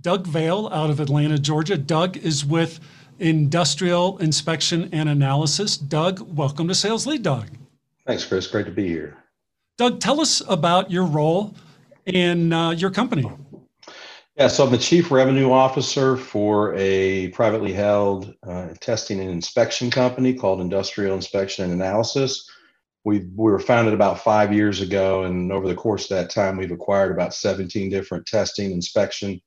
Doug Vale out of Atlanta, Georgia. Doug is with Industrial Inspection and Analysis. Doug, welcome to Sales Lead Dog. Thanks, Chris. Great to be here. Doug, tell us about your role in uh, your company. Yeah, so I'm the Chief Revenue Officer for a privately held uh, testing and inspection company called Industrial Inspection and Analysis. We, we were founded about five years ago, and over the course of that time, we've acquired about 17 different testing, inspection,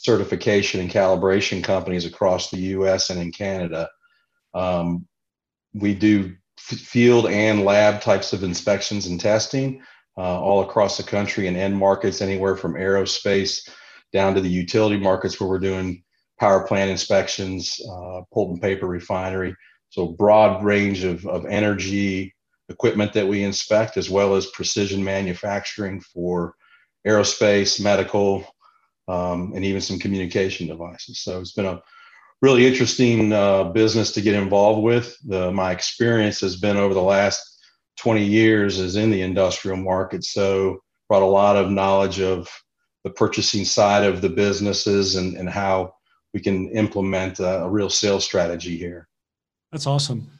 certification and calibration companies across the US and in Canada. Um, we do f- field and lab types of inspections and testing uh, all across the country and end markets, anywhere from aerospace down to the utility markets where we're doing power plant inspections, uh, pulp and paper refinery. So, broad range of, of energy equipment that we inspect, as well as precision manufacturing for aerospace, medical, um, and even some communication devices. So it's been a really interesting uh, business to get involved with. The, my experience has been over the last 20 years is in the industrial market. So brought a lot of knowledge of the purchasing side of the businesses and, and how we can implement a, a real sales strategy here. That's awesome.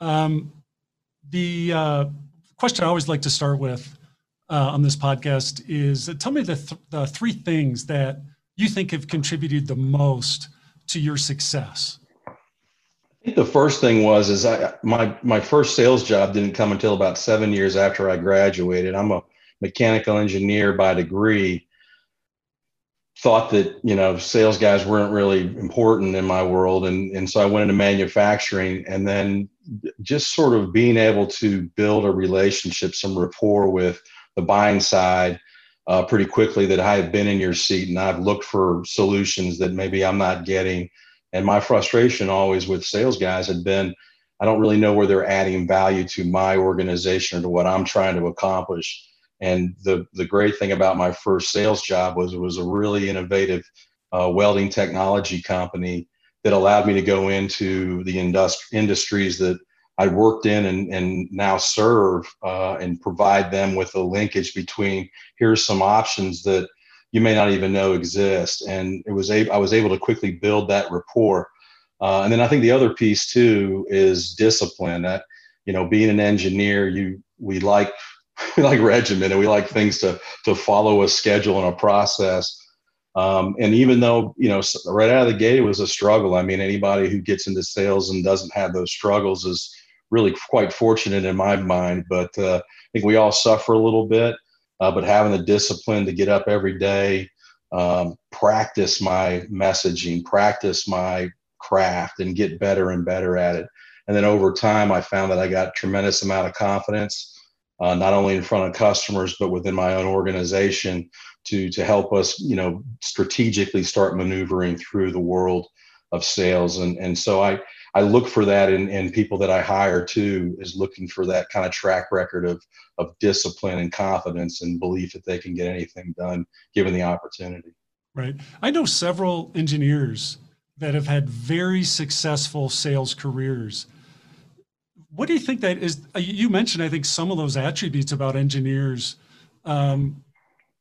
Um, the uh, question I always like to start with uh, on this podcast is uh, tell me the, th- the three things that you think have contributed the most to your success. I think the first thing was is I my my first sales job didn't come until about seven years after I graduated. I'm a mechanical engineer by degree. Thought that you know sales guys weren't really important in my world, and and so I went into manufacturing, and then just sort of being able to build a relationship, some rapport with the buying side uh, pretty quickly that I have been in your seat and I've looked for solutions that maybe I'm not getting. And my frustration always with sales guys had been I don't really know where they're adding value to my organization or to what I'm trying to accomplish. And the, the great thing about my first sales job was it was a really innovative uh, welding technology company that allowed me to go into the industri- industries that I worked in and, and now serve uh, and provide them with a linkage between here's some options that you may not even know exist. And it was a, I was able to quickly build that rapport. Uh, and then I think the other piece too is discipline. That you know, being an engineer, you we like we like regimen and we like things to to follow a schedule and a process. Um, and even though you know right out of the gate it was a struggle. I mean, anybody who gets into sales and doesn't have those struggles is really quite fortunate in my mind. But uh, I think we all suffer a little bit. Uh, but having the discipline to get up every day, um, practice my messaging, practice my craft, and get better and better at it. And then over time, I found that I got tremendous amount of confidence, uh, not only in front of customers but within my own organization to to help us, you know, strategically start maneuvering through the world of sales. And and so I I look for that in, in people that I hire too, is looking for that kind of track record of, of discipline and confidence and belief that they can get anything done given the opportunity. Right. I know several engineers that have had very successful sales careers. What do you think that is? Uh, you mentioned, I think, some of those attributes about engineers. Um,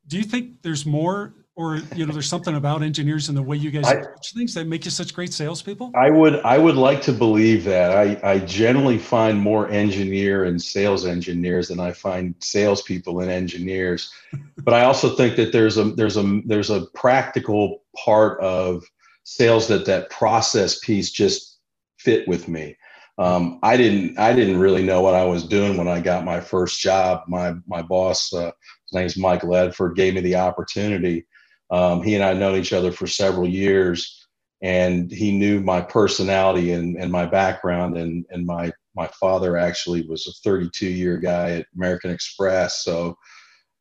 do you think there's more or you know there's something about engineers and the way you guys I, approach things that make you such great salespeople? I would I would like to believe that. I, I generally find more engineer and sales engineers than I find salespeople and engineers. but I also think that there's a there's a there's a practical part of sales that that process piece just fit with me. Um, I didn't I didn't really know what I was doing when I got my first job. My my boss, uh, his name's Mike Ledford, gave me the opportunity um, he and I had known each other for several years, and he knew my personality and, and my background. And, and my, my father actually was a 32 year guy at American Express. So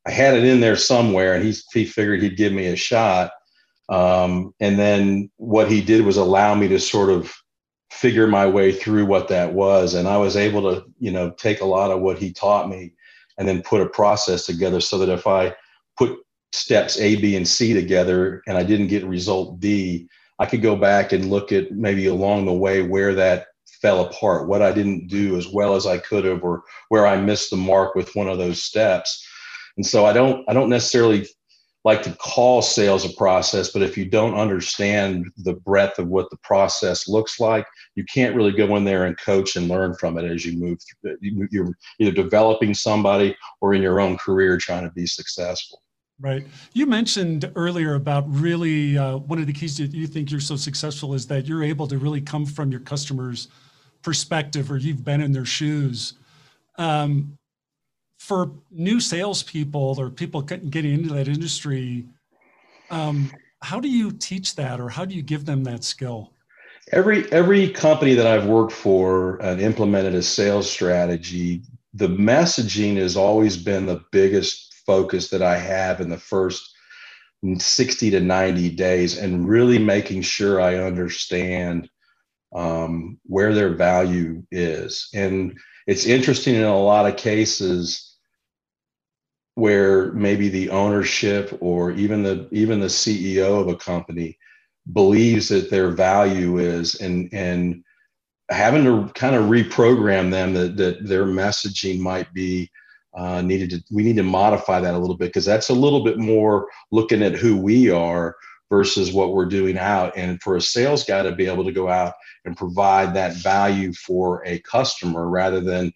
I had it in there somewhere, and he, he figured he'd give me a shot. Um, and then what he did was allow me to sort of figure my way through what that was. And I was able to, you know, take a lot of what he taught me and then put a process together so that if I put steps A, B, and C together and I didn't get result D, I could go back and look at maybe along the way where that fell apart, what I didn't do as well as I could have, or where I missed the mark with one of those steps. And so I don't I don't necessarily like to call sales a process, but if you don't understand the breadth of what the process looks like, you can't really go in there and coach and learn from it as you move through. You're either developing somebody or in your own career trying to be successful. Right. You mentioned earlier about really uh, one of the keys that you think you're so successful is that you're able to really come from your customers' perspective or you've been in their shoes. Um, for new salespeople or people getting into that industry, um, how do you teach that or how do you give them that skill? Every every company that I've worked for and implemented a sales strategy, the messaging has always been the biggest focus that I have in the first 60 to 90 days and really making sure I understand um, where their value is. And it's interesting in a lot of cases where maybe the ownership or even the even the CEO of a company believes that their value is and and having to kind of reprogram them that that their messaging might be uh, needed to we need to modify that a little bit because that's a little bit more looking at who we are versus what we're doing out and for a sales guy to be able to go out and provide that value for a customer rather than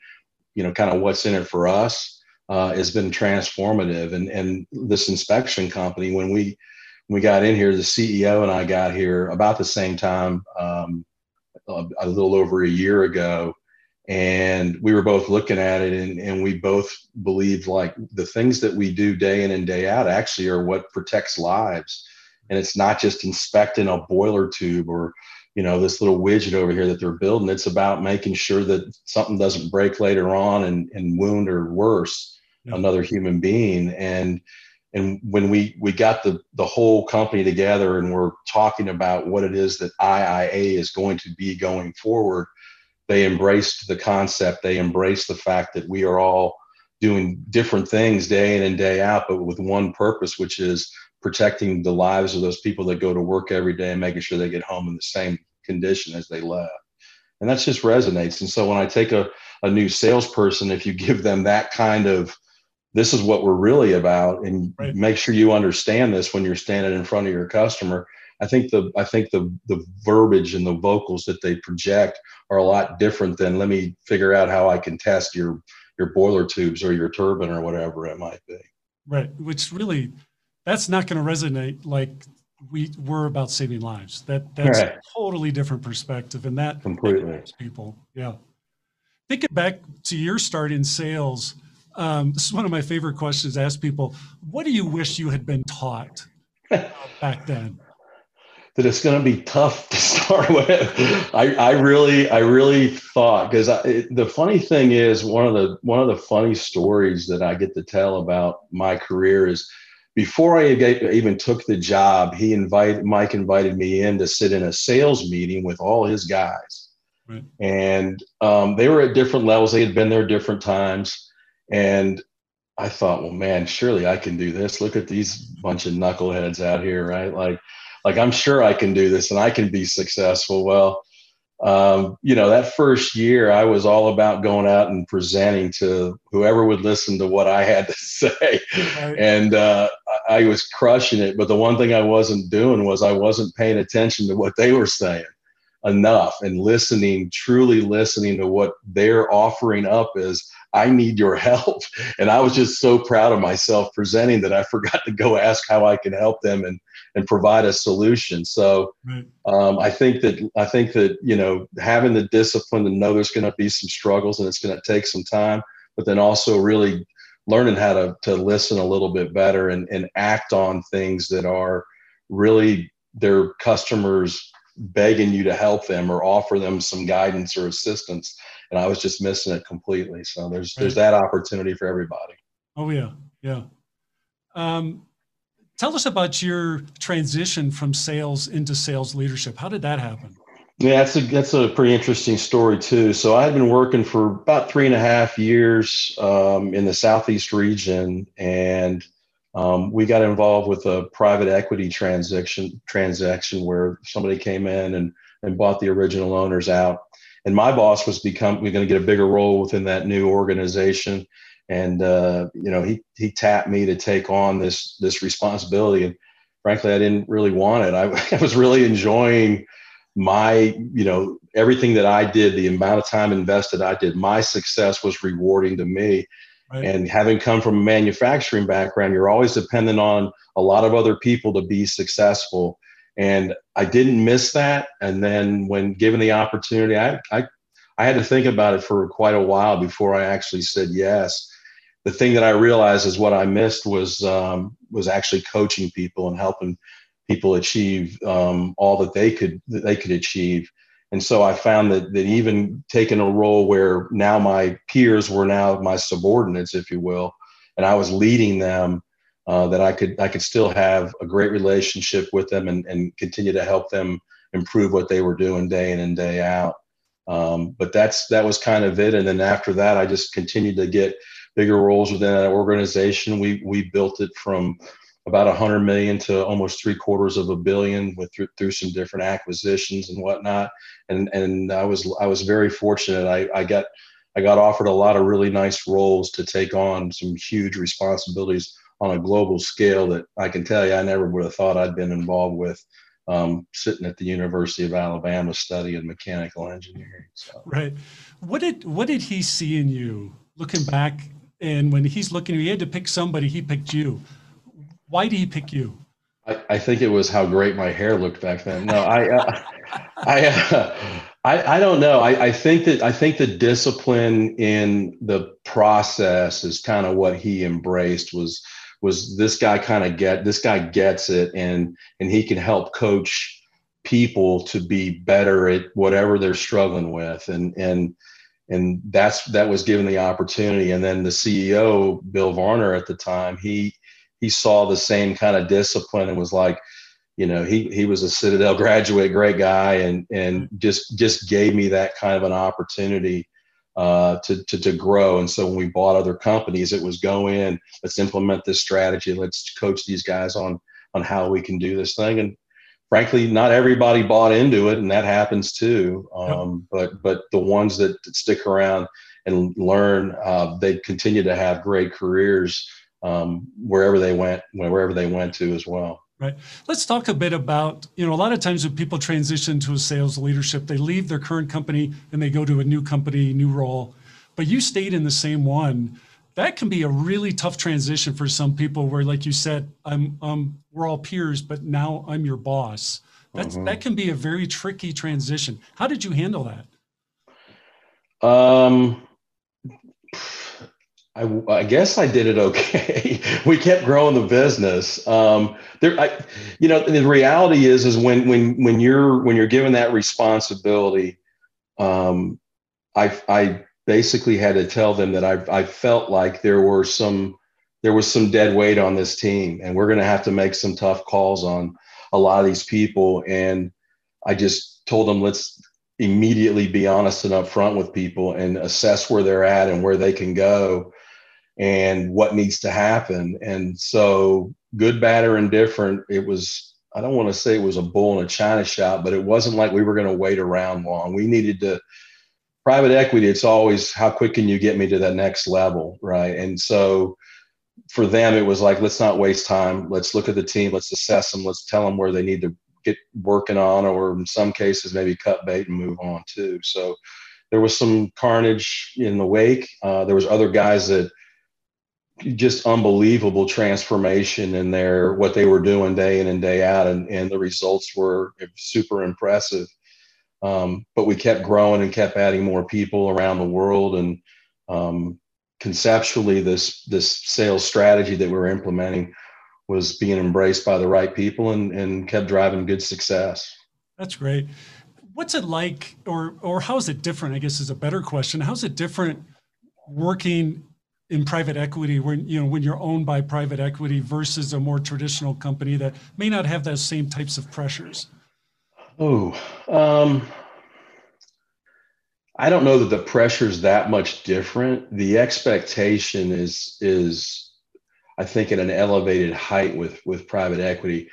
you know kind of what's in it for us uh, has been transformative. And and this inspection company, when we when we got in here, the CEO and I got here about the same time, um, a, a, little over a year ago, and we were both looking at it, and and we both believed like the things that we do day in and day out actually are what protects lives, and it's not just inspecting a boiler tube or you know this little widget over here that they're building. It's about making sure that something doesn't break later on and, and wound or worse yeah. another human being. And and when we we got the the whole company together and we're talking about what it is that IIA is going to be going forward they embraced the concept they embraced the fact that we are all doing different things day in and day out but with one purpose which is protecting the lives of those people that go to work every day and making sure they get home in the same condition as they left and that just resonates and so when i take a, a new salesperson if you give them that kind of this is what we're really about and right. make sure you understand this when you're standing in front of your customer i think the i think the the verbiage and the vocals that they project are a lot different than let me figure out how i can test your your boiler tubes or your turbine or whatever it might be right which really that's not going to resonate like we we're about saving lives that that's right. a totally different perspective and that completely people yeah thinking back to your start in sales um, this is one of my favorite questions to ask people. What do you wish you had been taught back then? That it's going to be tough to start with. I, I really, I really thought because the funny thing is one of the one of the funny stories that I get to tell about my career is before I even took the job, he invited Mike invited me in to sit in a sales meeting with all his guys, right. and um, they were at different levels. They had been there different times and I thought, well, man, surely I can do this. Look at these bunch of knuckleheads out here, right? Like, like I'm sure I can do this and I can be successful. Well, um, you know, that first year I was all about going out and presenting to whoever would listen to what I had to say. Right. And uh, I was crushing it. But the one thing I wasn't doing was I wasn't paying attention to what they were saying enough and listening, truly listening to what they're offering up is I need your help. And I was just so proud of myself presenting that I forgot to go ask how I can help them and and provide a solution. So right. um, I think that I think that you know having the discipline to know there's going to be some struggles and it's going to take some time, but then also really learning how to to listen a little bit better and and act on things that are really their customers begging you to help them or offer them some guidance or assistance and I was just missing it completely. So there's right. there's that opportunity for everybody. Oh yeah, yeah. Um, Tell us about your transition from sales into sales leadership. How did that happen? Yeah, that's a that's a pretty interesting story too. So I had been working for about three and a half years um, in the southeast region, and um, we got involved with a private equity transaction transaction where somebody came in and and bought the original owners out. And my boss was become we're going to get a bigger role within that new organization, and uh, you know he he tapped me to take on this this responsibility. And frankly, I didn't really want it. I, I was really enjoying my you know everything that i did the amount of time invested i did my success was rewarding to me right. and having come from a manufacturing background you're always dependent on a lot of other people to be successful and i didn't miss that and then when given the opportunity i i, I had to think about it for quite a while before i actually said yes the thing that i realized is what i missed was um, was actually coaching people and helping people achieve um, all that they could that they could achieve. And so I found that that even taking a role where now my peers were now my subordinates, if you will, and I was leading them, uh, that I could I could still have a great relationship with them and, and continue to help them improve what they were doing day in and day out. Um, but that's that was kind of it. And then after that, I just continued to get bigger roles within that organization. We we built it from about 100 million to almost three quarters of a billion with through, through some different acquisitions and whatnot. And and I was I was very fortunate. I, I got I got offered a lot of really nice roles to take on some huge responsibilities on a global scale that I can tell you I never would have thought I'd been involved with. Um, sitting at the University of Alabama studying mechanical engineering. So. Right. What did what did he see in you looking back? And when he's looking, he had to pick somebody. He picked you why did he pick you? I, I think it was how great my hair looked back then. No, I, uh, I, uh, I, I don't know. I, I think that I think the discipline in the process is kind of what he embraced. Was was this guy kind of get this guy gets it and and he can help coach people to be better at whatever they're struggling with. And and and that's that was given the opportunity. And then the ceo bill varner at the time he he saw the same kind of discipline and was like, you know, he he was a Citadel graduate, great guy, and and mm-hmm. just just gave me that kind of an opportunity uh, to, to to grow. And so when we bought other companies, it was go in, let's implement this strategy, let's coach these guys on on how we can do this thing. And frankly, not everybody bought into it, and that happens too. Um, But but the ones that, that stick around and learn, uh, they continue to have great careers um, wherever they went, wherever they went to as well. Right. Let's talk a bit about, you know, a lot of times when people transition to a sales leadership, they leave their current company and they go to a new company, new role, but you stayed in the same one. That can be a really tough transition for some people where, like you said, I'm, um, we're all peers, but now I'm your boss. That's, mm-hmm. that can be a very tricky transition. How did you handle that? Um, I, I, guess I did it okay. we kept growing the business. Um, there, I, you know, the reality is, is when when when you're when you're given that responsibility, um, I I basically had to tell them that I I felt like there were some there was some dead weight on this team, and we're going to have to make some tough calls on a lot of these people. And I just told them, let's immediately be honest and upfront with people and assess where they're at and where they can go and what needs to happen. And so, good, bad, or indifferent, it was, I don't want to say it was a bull in a china shop, but it wasn't like we were going to wait around long. We needed to, private equity, it's always how quick can you get me to that next level, right? And so, for them, it was like, let's not waste time. Let's look at the team. Let's assess them. Let's tell them where they need to get working on, or in some cases, maybe cut bait and move on too. So there was some carnage in the wake. Uh, there was other guys that just unbelievable transformation in their what they were doing day in and day out, and, and the results were super impressive. Um, but we kept growing and kept adding more people around the world, and um, conceptually, this this sales strategy that we we're implementing was being embraced by the right people and, and kept driving good success. That's great. What's it like, or or how is it different? I guess is a better question. How's it different working in private equity when you know when you're owned by private equity versus a more traditional company that may not have those same types of pressures? Oh, um, I don't know that the pressure is that much different. The expectation is is I think at an elevated height with with private equity.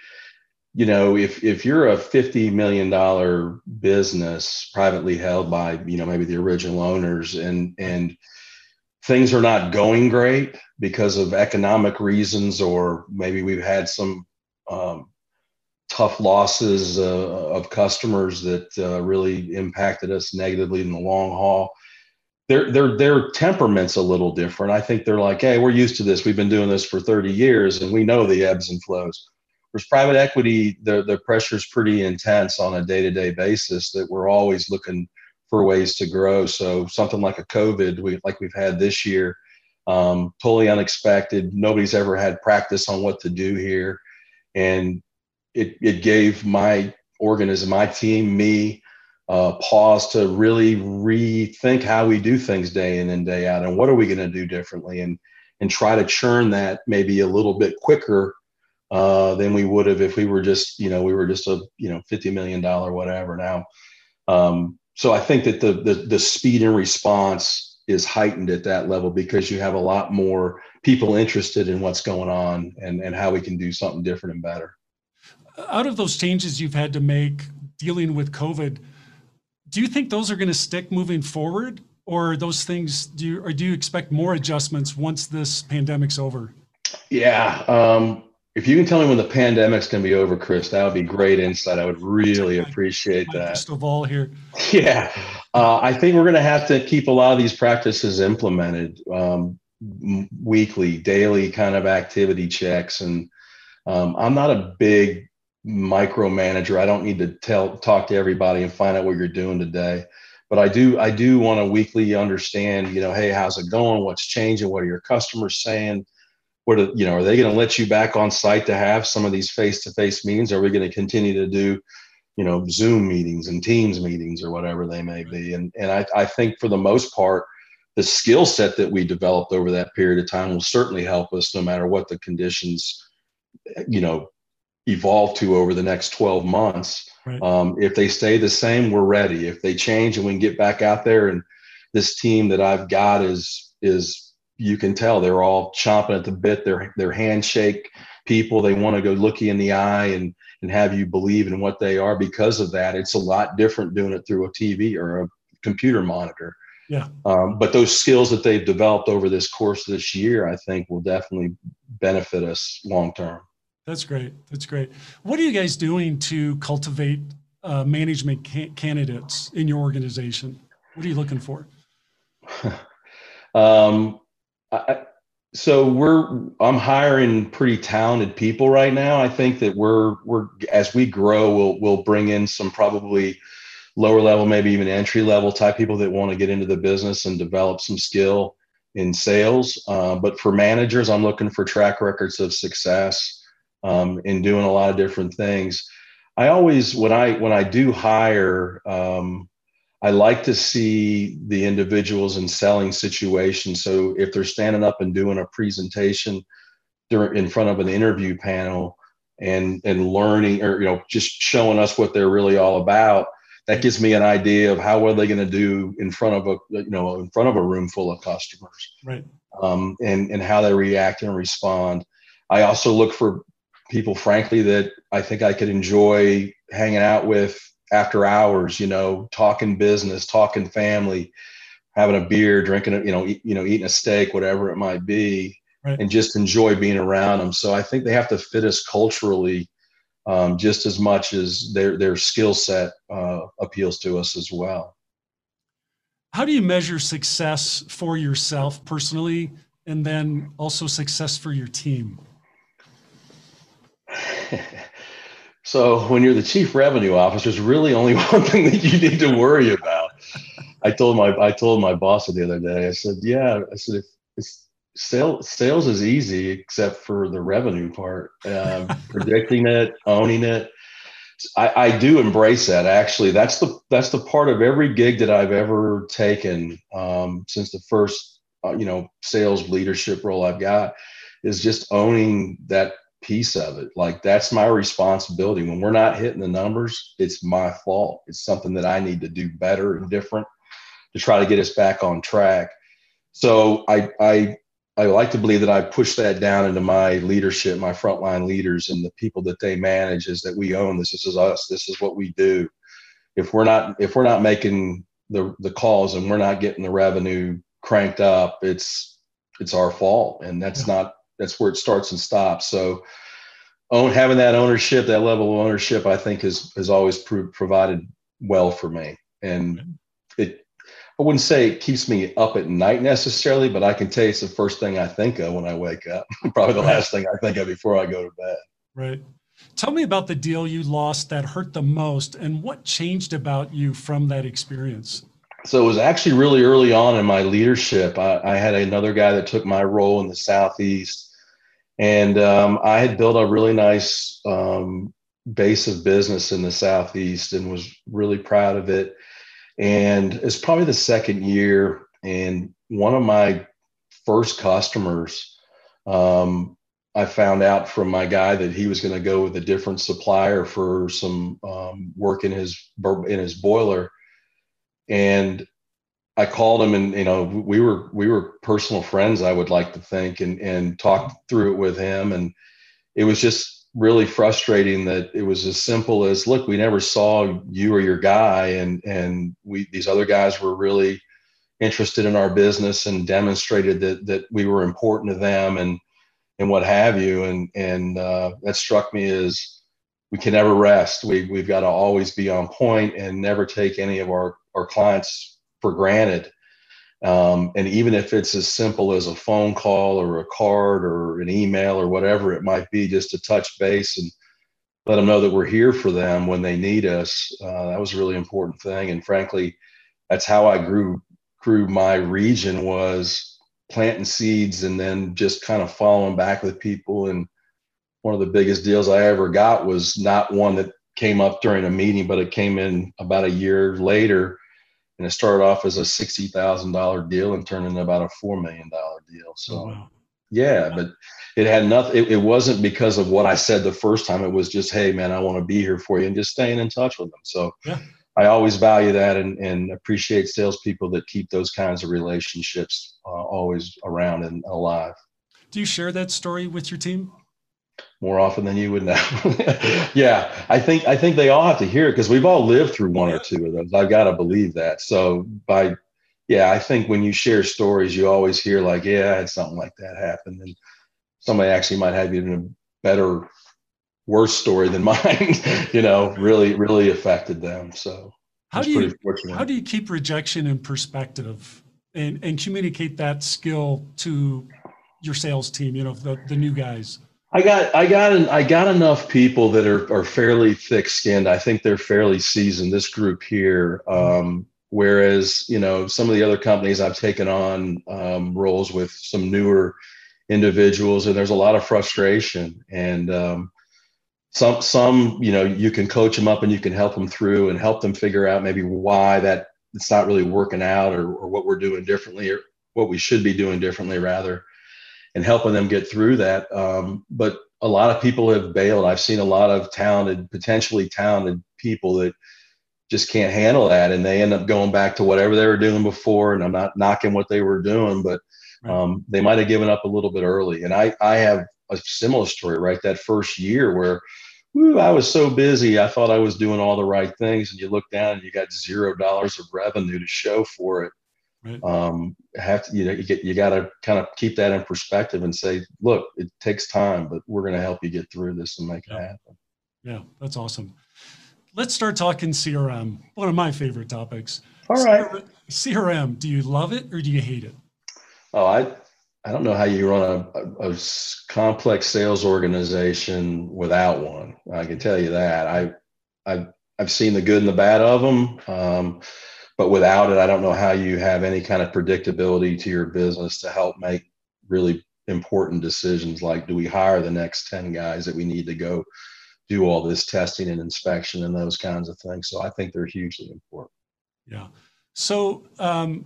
You know, if if you're a fifty million dollar business privately held by you know maybe the original owners and and things are not going great because of economic reasons or maybe we've had some um, tough losses uh, of customers that uh, really impacted us negatively in the long haul. Their, their, their temperament's a little different. I think they're like, hey, we're used to this. We've been doing this for 30 years and we know the ebbs and flows. Whereas private equity, the, the pressure is pretty intense on a day to day basis that we're always looking for ways to grow. So something like a COVID, we, like we've had this year, um, totally unexpected. Nobody's ever had practice on what to do here. And it, it gave my organism, my team, me, uh, pause to really rethink how we do things day in and day out, and what are we going to do differently, and and try to churn that maybe a little bit quicker uh, than we would have if we were just you know we were just a you know fifty million dollar whatever now. Um, so I think that the, the the speed and response is heightened at that level because you have a lot more people interested in what's going on and and how we can do something different and better out of those changes you've had to make dealing with COVID, do you think those are going to stick moving forward, or those things do you or do you expect more adjustments once this pandemic's over? Yeah, um, if you can tell me when the pandemic's going to be over, Chris, that would be great insight. I would really appreciate that. Crystal ball here. Yeah, uh, I think we're going to have to keep a lot of these practices implemented um, weekly, daily kind of activity checks, and um, I'm not a big micromanager. I don't need to tell talk to everybody and find out what you're doing today. But I do I do want to weekly understand, you know, hey, how's it going? What's changing? What are your customers saying? What are, you know, are they going to let you back on site to have some of these face-to-face meetings? Are we going to continue to do, you know, Zoom meetings and Teams meetings or whatever they may be? And and I, I think for the most part, the skill set that we developed over that period of time will certainly help us no matter what the conditions you know evolve to over the next 12 months. Right. Um, if they stay the same, we're ready. If they change and we can get back out there and this team that I've got is is you can tell they're all chomping at the bit. They're they're handshake people. They want to go look you in the eye and and have you believe in what they are because of that. It's a lot different doing it through a TV or a computer monitor. Yeah. Um, but those skills that they've developed over this course this year, I think, will definitely benefit us long term. That's great. That's great. What are you guys doing to cultivate uh, management ca- candidates in your organization? What are you looking for? um, So we're I'm hiring pretty talented people right now. I think that we're we're as we grow, we'll we'll bring in some probably lower level, maybe even entry level type people that want to get into the business and develop some skill in sales. Uh, but for managers, I'm looking for track records of success um, in doing a lot of different things. I always when I when I do hire, um, I like to see the individuals in selling situations. So if they're standing up and doing a presentation in front of an interview panel and and learning or you know just showing us what they're really all about, that gives me an idea of how are they going to do in front of a you know in front of a room full of customers, right? Um, and and how they react and respond. I also look for people, frankly, that I think I could enjoy hanging out with after hours. You know, talking business, talking family, having a beer, drinking, you know, eat, you know, eating a steak, whatever it might be, right. and just enjoy being around them. So I think they have to fit us culturally um, just as much as their their skill set uh, appeals to us as well. How do you measure success for yourself personally, and then also success for your team? so when you're the chief revenue officer, there's really only one thing that you need to worry about. I told my I told my boss the other day. I said, "Yeah." I said, "If it's sales sales is easy except for the revenue part, um, predicting it, owning it." I, I do embrace that. Actually, that's the that's the part of every gig that I've ever taken um, since the first uh, you know sales leadership role I've got is just owning that piece of it. Like that's my responsibility. When we're not hitting the numbers, it's my fault. It's something that I need to do better and different to try to get us back on track. So I I I like to believe that I push that down into my leadership, my frontline leaders, and the people that they manage is that we own this. This is us. This is what we do. If we're not if we're not making the the calls and we're not getting the revenue cranked up, it's it's our fault, and that's not that's where it starts and stops. So, own having that ownership, that level of ownership, I think has has always proved provided well for me, and mm-hmm. it. I wouldn't say it keeps me up at night necessarily, but I can tell you it's the first thing I think of when I wake up. Probably the last thing I think of before I go to bed. Right. Tell me about the deal you lost that hurt the most and what changed about you from that experience. So it was actually really early on in my leadership. I, I had another guy that took my role in the Southeast and um, I had built a really nice um, base of business in the Southeast and was really proud of it. And it's probably the second year. And one of my first customers, um, I found out from my guy that he was going to go with a different supplier for some um, work in his in his boiler, and I called him and you know we were we were personal friends I would like to think and and talked through it with him. And it was just really frustrating that it was as simple as look we never saw you or your guy and and we these other guys were really interested in our business and demonstrated that that we were important to them and and what have you. And and uh, that struck me as we can never rest. We we've got to always be on point and never take any of our our clients for granted. Um, and even if it's as simple as a phone call or a card or an email or whatever it might be, just to touch base and let them know that we're here for them when they need us. Uh, that was a really important thing. And frankly, that's how I grew grew my region was planting seeds and then just kind of following back with people. And one of the biggest deals I ever got was not one that came up during a meeting, but it came in about a year later and it started off as a sixty thousand dollar deal and turned into about a four million dollar deal. So, oh, wow. yeah, but it had nothing. It, it, wasn't because of what I said the first time. It was just, hey, man, I want to be here for you, and just staying in touch with them. So, yeah. I always value that and, and appreciate salespeople that keep those kinds of relationships uh, always around and alive. Do you share that story with your team? More often than you would know. yeah, I think I think they all have to hear it because we've all lived through one or two of those. I've got to believe that. So by yeah, I think when you share stories, you always hear like, yeah, I had something like that happen, and somebody actually might have even a better, worse story than mine. you know, really really affected them. So how do you how do you keep rejection in perspective and and communicate that skill to your sales team? You know, the the new guys. I got I got an, I got enough people that are are fairly thick skinned. I think they're fairly seasoned. This group here, um, whereas you know some of the other companies I've taken on um, roles with some newer individuals, and there's a lot of frustration and um, some some you know you can coach them up and you can help them through and help them figure out maybe why that it's not really working out or, or what we're doing differently or what we should be doing differently rather and helping them get through that. Um, but a lot of people have bailed. I've seen a lot of talented, potentially talented people that just can't handle that, and they end up going back to whatever they were doing before. And I'm not knocking what they were doing, but um, they might have given up a little bit early. And I, I have a similar story, right? That first year where whew, I was so busy, I thought I was doing all the right things, and you look down and you got zero dollars of revenue to show for it. Right. Um, have to, you know, you, get, you got to kind of keep that in perspective and say, look, it takes time, but we're going to help you get through this and make yeah. it happen. Yeah, that's awesome. Let's start talking CRM, one of my favorite topics. All right. CRM, do you love it or do you hate it? Oh, I, I don't know how you run a, a, a complex sales organization without one. I can tell you that. I, I've, I've seen the good and the bad of them. Um, but without it, I don't know how you have any kind of predictability to your business to help make really important decisions like do we hire the next 10 guys that we need to go do all this testing and inspection and those kinds of things. So I think they're hugely important. Yeah. So um,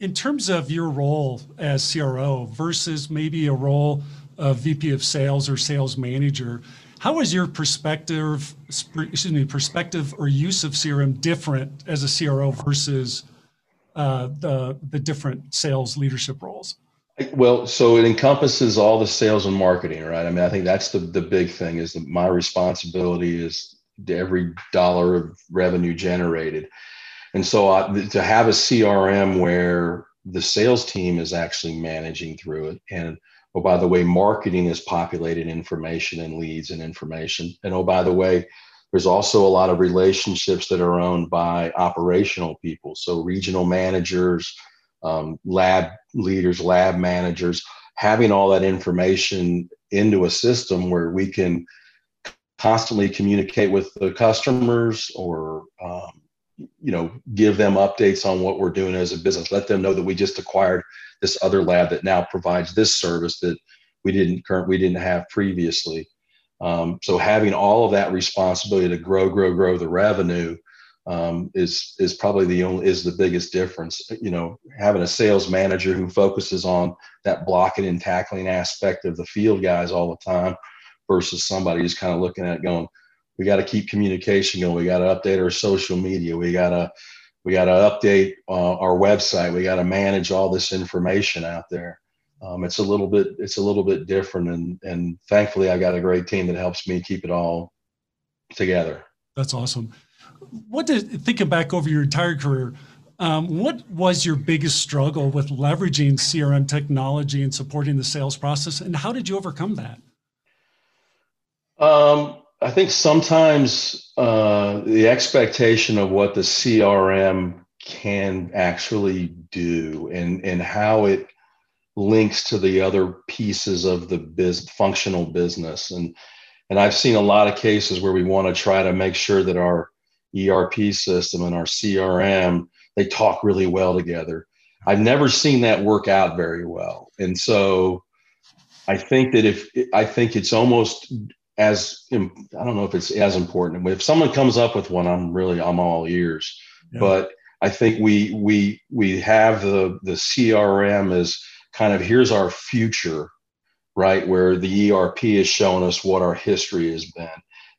in terms of your role as CRO versus maybe a role of VP of sales or sales manager, how is your perspective, excuse me, perspective or use of CRM different as a CRO versus uh, the the different sales leadership roles? Well, so it encompasses all the sales and marketing, right? I mean, I think that's the the big thing is that my responsibility is every dollar of revenue generated. And so I, to have a CRM where the sales team is actually managing through it and oh by the way marketing is populated information and leads and information. And oh by the way there's also a lot of relationships that are owned by operational people. So regional managers um, lab leaders lab managers having all that information into a system where we can constantly communicate with the customers or um, you know give them updates on what we're doing as a business let them know that we just acquired this other lab that now provides this service that we didn't current we didn't have previously. Um, so having all of that responsibility to grow grow grow the revenue um, is is probably the only is the biggest difference. You know having a sales manager who focuses on that blocking and tackling aspect of the field guys all the time versus somebody who's kind of looking at it going we got to keep communication going. We got to update our social media. We got to we got to update uh, our website. We got to manage all this information out there. Um, it's a little bit it's a little bit different, and and thankfully I got a great team that helps me keep it all together. That's awesome. What did thinking back over your entire career? Um, what was your biggest struggle with leveraging CRM technology and supporting the sales process, and how did you overcome that? Um, I think sometimes uh, the expectation of what the CRM can actually do and, and how it links to the other pieces of the biz, functional business. And, and I've seen a lot of cases where we want to try to make sure that our ERP system and our CRM, they talk really well together. I've never seen that work out very well. And so I think that if I think it's almost as I don't know if it's as important. If someone comes up with one, I'm really I'm all ears. Yeah. But I think we we we have the the CRM as kind of here's our future, right? Where the ERP is showing us what our history has been,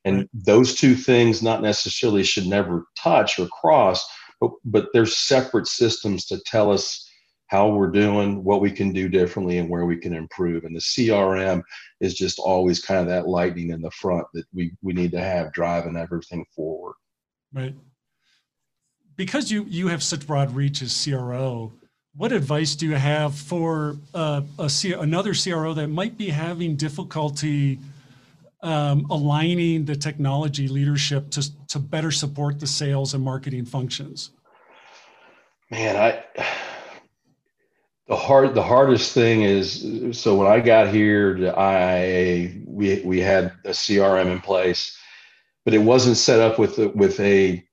and right. those two things not necessarily should never touch or cross, but but they're separate systems to tell us how we're doing, what we can do differently, and where we can improve. And the CRM is just always kind of that lightning in the front that we we need to have driving everything forward. Right. Because you you have such broad reach as CRO, what advice do you have for uh, a C- another CRO that might be having difficulty um, aligning the technology leadership to to better support the sales and marketing functions? Man, I the hard, the hardest thing is so when I got here to IIA, we we had a CRM in place, but it wasn't set up with with a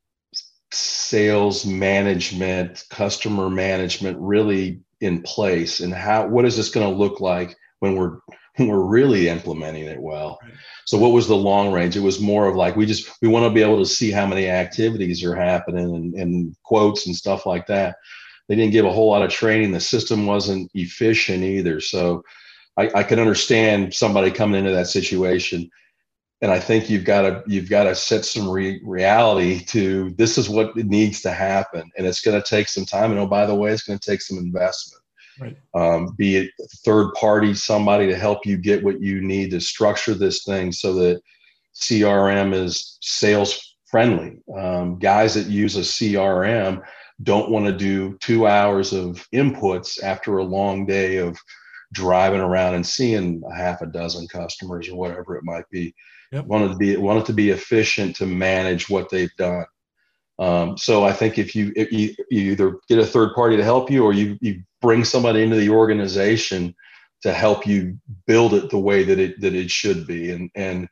sales management, customer management really in place. And how what is this going to look like when we're when we're really implementing it well? Right. So what was the long range? It was more of like we just we want to be able to see how many activities are happening and, and quotes and stuff like that they didn't give a whole lot of training. The system wasn't efficient either. So I, I can understand somebody coming into that situation. And I think you've got to you've got to set some re- reality to this is what needs to happen, and it's going to take some time. And oh, by the way, it's going to take some investment. Right. Um, be it third party, somebody to help you get what you need to structure this thing so that CRM is sales friendly. Um, guys that use a CRM don't want to do two hours of inputs after a long day of driving around and seeing a half a dozen customers or whatever it might be. Yep. Wanted to be wanted to be efficient to manage what they've done. Um, so I think if you, if you, you either get a third party to help you or you you bring somebody into the organization to help you build it the way that it that it should be and and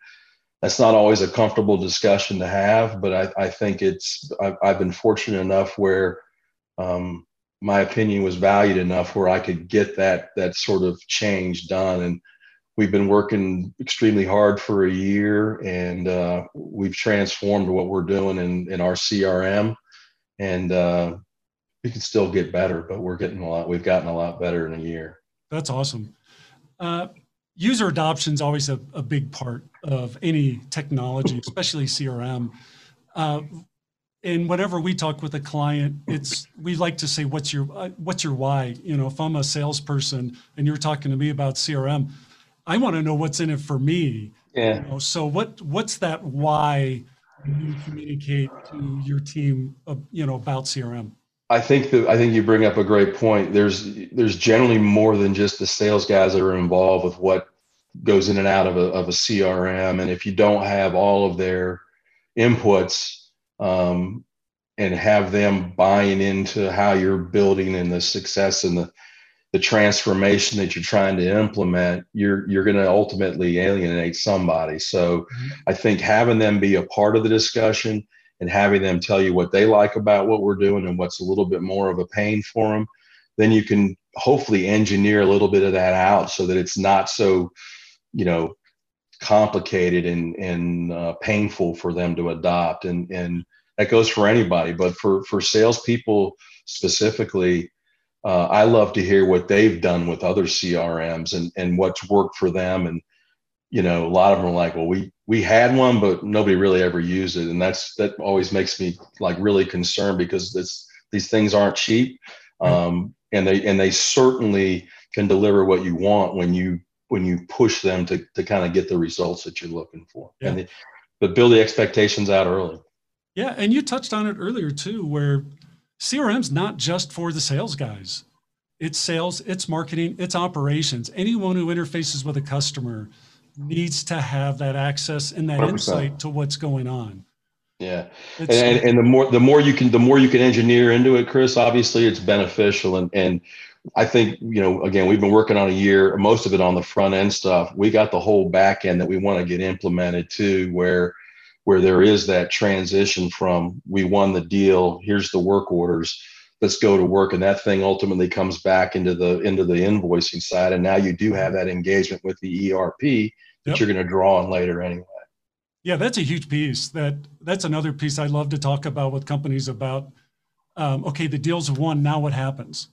that's not always a comfortable discussion to have, but I, I think it's I've, I've, been fortunate enough where um, my opinion was valued enough where I could get that that sort of change done. And we've been working extremely hard for a year, and uh, we've transformed what we're doing in in our CRM, and uh, we can still get better, but we're getting a lot. We've gotten a lot better in a year. That's awesome. Uh, user adoption is always a, a, big part of any technology, especially CRM. Uh, and whenever we talk with a client, it's we like to say, "What's your uh, what's your why?" You know, if I'm a salesperson and you're talking to me about CRM, I want to know what's in it for me. Yeah. You know, so what what's that why you communicate to your team, uh, you know, about CRM? I think that I think you bring up a great point. There's there's generally more than just the sales guys that are involved with what goes in and out of a of a CRM, and if you don't have all of their inputs um, and have them buying into how you're building and the success and the the transformation that you're trying to implement, you're you're going to ultimately alienate somebody. So, mm-hmm. I think having them be a part of the discussion and having them tell you what they like about what we're doing and what's a little bit more of a pain for them, then you can hopefully engineer a little bit of that out so that it's not so, you know, complicated and and uh, painful for them to adopt. And and that goes for anybody, but for for salespeople specifically. Uh, I love to hear what they've done with other CRMs and, and what's worked for them and you know, a lot of them are like, well, we we had one, but nobody really ever used it, and that's that always makes me like really concerned because this these things aren't cheap, um, and they and they certainly can deliver what you want when you when you push them to to kind of get the results that you're looking for, yeah. and they, but build the expectations out early. Yeah, and you touched on it earlier too, where CRM's not just for the sales guys. It's sales, it's marketing, it's operations. Anyone who interfaces with a customer needs to have that access and that 100%. insight to what's going on. Yeah, and, and, and the more the more you can the more you can engineer into it, Chris. Obviously, it's beneficial, and and I think you know again we've been working on a year, most of it on the front end stuff. We got the whole back end that we want to get implemented too, where where there is that transition from we won the deal, here's the work orders, let's go to work, and that thing ultimately comes back into the into the invoicing side, and now you do have that engagement with the ERP that yep. you're going to draw on later anyway. Yeah, that's a huge piece. That that's another piece I love to talk about with companies about. Um, okay, the deals won. Now what happens?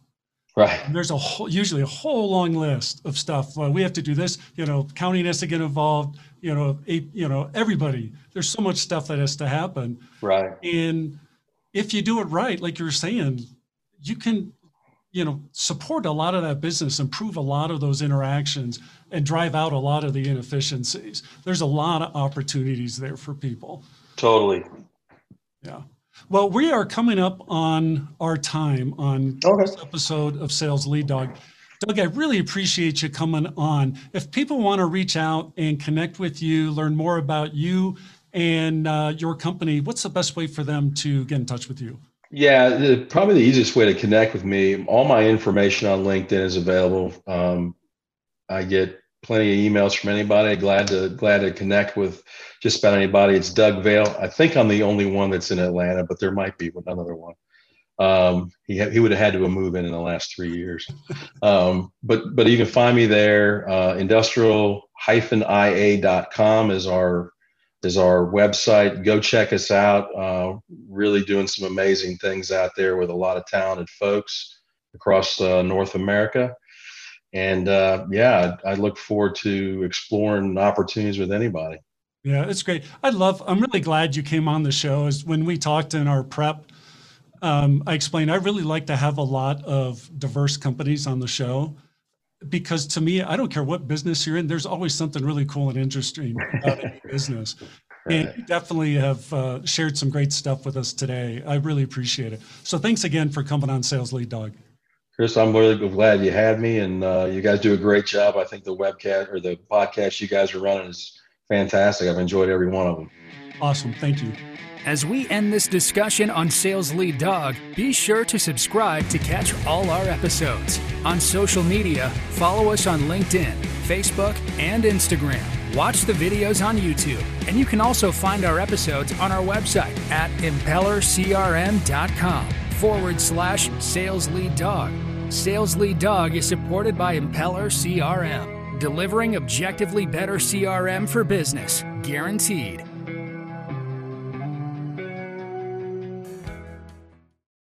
Right. And there's a whole, usually a whole long list of stuff. Well, we have to do this. You know, county has to get involved. You know, a, you know, everybody. There's so much stuff that has to happen. Right. And if you do it right, like you're saying, you can you know support a lot of that business improve a lot of those interactions and drive out a lot of the inefficiencies there's a lot of opportunities there for people totally yeah well we are coming up on our time on okay. this episode of sales lead dog doug i really appreciate you coming on if people want to reach out and connect with you learn more about you and uh, your company what's the best way for them to get in touch with you yeah, the, probably the easiest way to connect with me. All my information on LinkedIn is available. Um, I get plenty of emails from anybody. Glad to glad to connect with just about anybody. It's Doug Vale. I think I'm the only one that's in Atlanta, but there might be another one. Um, he ha- he would have had to move in in the last three years. Um, but but you can find me there. Uh, industrial-ia.com is our is our website. Go check us out. Uh, really doing some amazing things out there with a lot of talented folks across uh, North America. And uh, yeah, I, look forward to exploring opportunities with anybody. Yeah, it's great. I love. I'm really glad you came on the show. As when we talked in our prep, um, I explained I really like to have a lot of diverse companies on the show because to me, I don't care what business you're in, there's always something really cool and interesting about any business. And you definitely have uh, shared some great stuff with us today. I really appreciate it. So thanks again for coming on Sales Lead Dog. Chris, I'm really glad you had me, and uh, you guys do a great job. I think the webcast or the podcast you guys are running is fantastic. I've enjoyed every one of them. Awesome. Thank you. As we end this discussion on Sales Lead Dog, be sure to subscribe to catch all our episodes. On social media, follow us on LinkedIn, Facebook, and Instagram. Watch the videos on YouTube, and you can also find our episodes on our website at impellercrm.com forward slash sales lead dog. Sales Lead Dog is supported by Impeller CRM, delivering objectively better CRM for business, guaranteed.